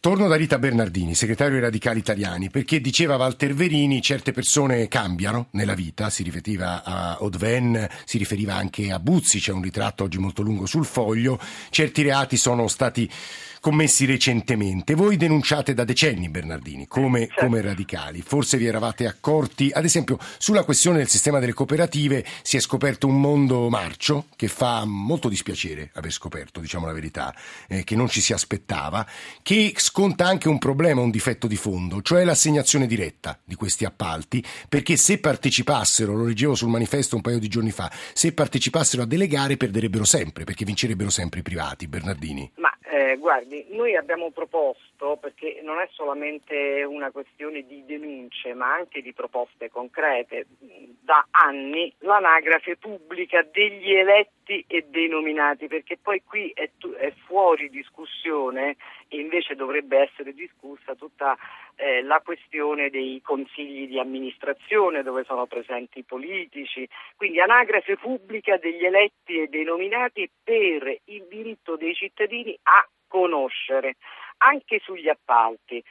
Torno da Rita Bernardini, segretario dei Radicali Italiani, perché diceva Walter Verini certe persone cambiano nella vita, si riferiva a Audven, si riferiva anche a Buzzi, c'è un ritratto oggi molto lungo sul foglio, certi reati sono stati commessi recentemente. Voi denunciate da decenni Bernardini come, certo. come, radicali. Forse vi eravate accorti, ad esempio, sulla questione del sistema delle cooperative si è scoperto un mondo marcio che fa molto dispiacere aver scoperto, diciamo la verità, eh, che non ci si aspettava, che sconta anche un problema, un difetto di fondo, cioè l'assegnazione diretta di questi appalti, perché se partecipassero, lo leggevo sul manifesto un paio di giorni fa, se partecipassero a delegare perderebbero sempre, perché vincerebbero sempre i privati, Bernardini. Ma guardi, noi abbiamo proposto, perché non è solamente una questione di denunce, ma anche di proposte concrete, da anni l'anagrafe pubblica degli eletti e dei nominati, perché poi qui è, è fuori discussione e invece dovrebbe essere discussa tutta eh, la questione dei consigli di amministrazione dove sono presenti i politici, quindi anagrafe pubblica degli eletti e dei nominati per il diritto dei cittadini a conoscere anche sugli appalti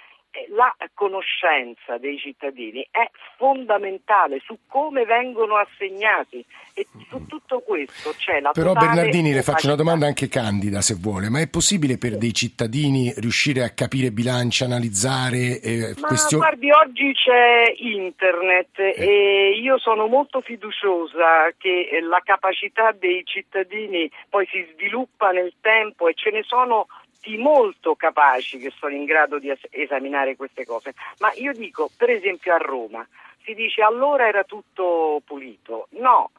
la conoscenza dei cittadini è fondamentale su come vengono assegnati e su tutto questo c'è la Però Bernardini le faccio una domanda anche candida se vuole, ma è possibile per dei cittadini riuscire a capire bilanci, analizzare eh, ma questioni? guardi, oggi c'è internet eh. e io sono molto fiduciosa che la capacità dei cittadini poi si sviluppa nel tempo e ce ne sono di molto capaci che sono in grado di esaminare queste cose. Ma io dico, per esempio a Roma, si dice allora era tutto pulito. No,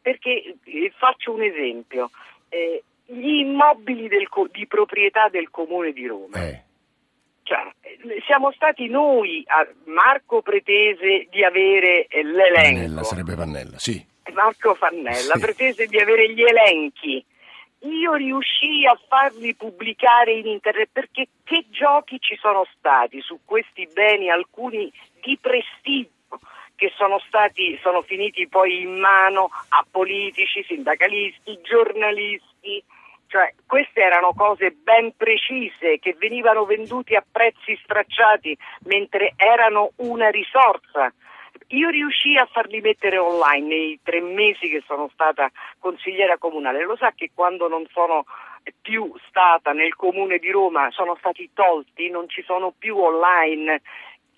perché eh, faccio un esempio. Eh, gli immobili del, di proprietà del comune di Roma. Eh. Cioè, siamo stati noi, Marco Pretese, di avere eh, l'elenco. Pannella, sarebbe Pannella, sì. Marco Fannella sì. pretese di avere gli elenchi io riuscii a farli pubblicare in internet perché che giochi ci sono stati? Su questi beni, alcuni di prestigio che sono, stati, sono finiti poi in mano a politici, sindacalisti, giornalisti, cioè queste erano cose ben precise che venivano vendute a prezzi stracciati mentre erano una risorsa io riuscii a farli mettere online nei tre mesi che sono stata consigliera comunale. Lo sa che quando non sono più stata nel comune di Roma sono stati tolti, non ci sono più online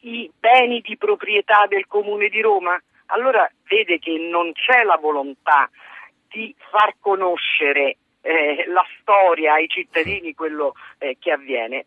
i beni di proprietà del comune di Roma? Allora vede che non c'è la volontà di far conoscere eh, la storia ai cittadini, quello eh, che avviene.